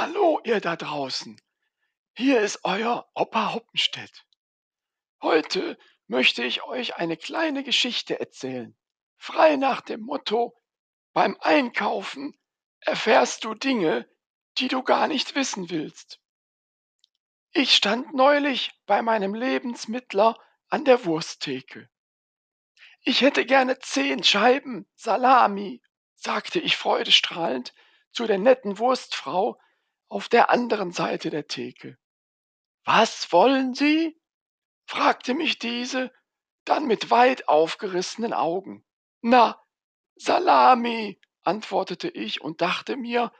Hallo, ihr da draußen. Hier ist euer Opa Hoppenstedt. Heute möchte ich euch eine kleine Geschichte erzählen. Frei nach dem Motto, beim Einkaufen erfährst du Dinge, die du gar nicht wissen willst. Ich stand neulich bei meinem Lebensmittler an der Wursttheke. Ich hätte gerne zehn Scheiben Salami, sagte ich freudestrahlend zu der netten Wurstfrau auf der anderen Seite der Theke. Was wollen Sie? fragte mich diese, dann mit weit aufgerissenen Augen. Na, Salami, antwortete ich und dachte mir,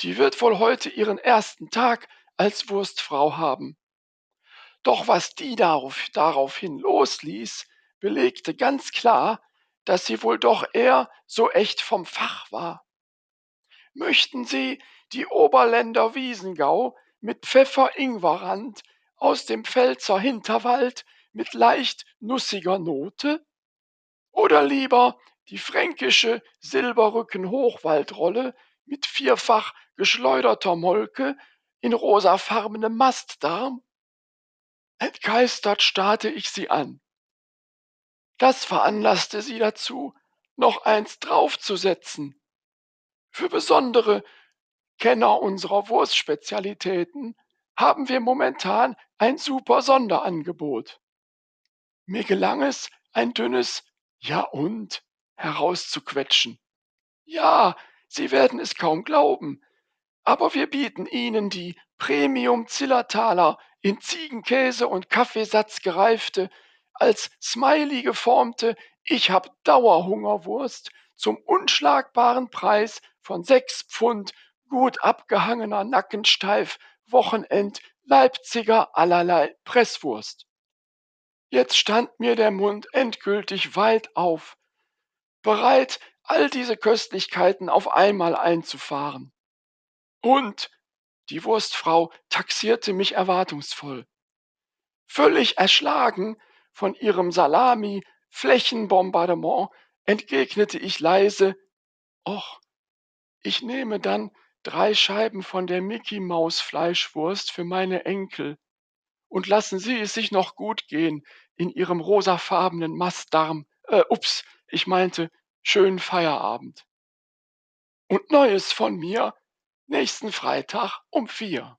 die wird wohl heute ihren ersten Tag als Wurstfrau haben. Doch was die darauf, daraufhin losließ, belegte ganz klar, dass sie wohl doch eher so echt vom Fach war. Möchten Sie die Oberländer Wiesengau mit Pfeffer-Ingwer-Rand aus dem Pfälzer Hinterwald mit leicht nussiger Note? Oder lieber die fränkische Silberrücken-Hochwaldrolle mit vierfach geschleuderter Molke in rosafarbenem Mastdarm? Entgeistert starrte ich sie an. Das veranlasste sie dazu, noch eins draufzusetzen. Für besondere Kenner unserer Wurstspezialitäten haben wir momentan ein super Sonderangebot. Mir gelang es, ein dünnes Ja und herauszuquetschen. Ja, Sie werden es kaum glauben, aber wir bieten Ihnen die Premium Zillertaler in Ziegenkäse und Kaffeesatz gereifte, als Smiley geformte Ich hab Dauerhungerwurst zum unschlagbaren Preis von sechs Pfund gut abgehangener Nackensteif Wochenend Leipziger allerlei Presswurst. Jetzt stand mir der Mund endgültig weit auf, bereit, all diese Köstlichkeiten auf einmal einzufahren. Und die Wurstfrau taxierte mich erwartungsvoll. Völlig erschlagen von ihrem Salami-Flächenbombardement entgegnete ich leise, Och, ich nehme dann drei Scheiben von der Mickey Maus Fleischwurst für meine Enkel und lassen Sie es sich noch gut gehen in Ihrem rosafarbenen Mastdarm. Äh, ups, ich meinte, schönen Feierabend. Und Neues von mir nächsten Freitag um vier.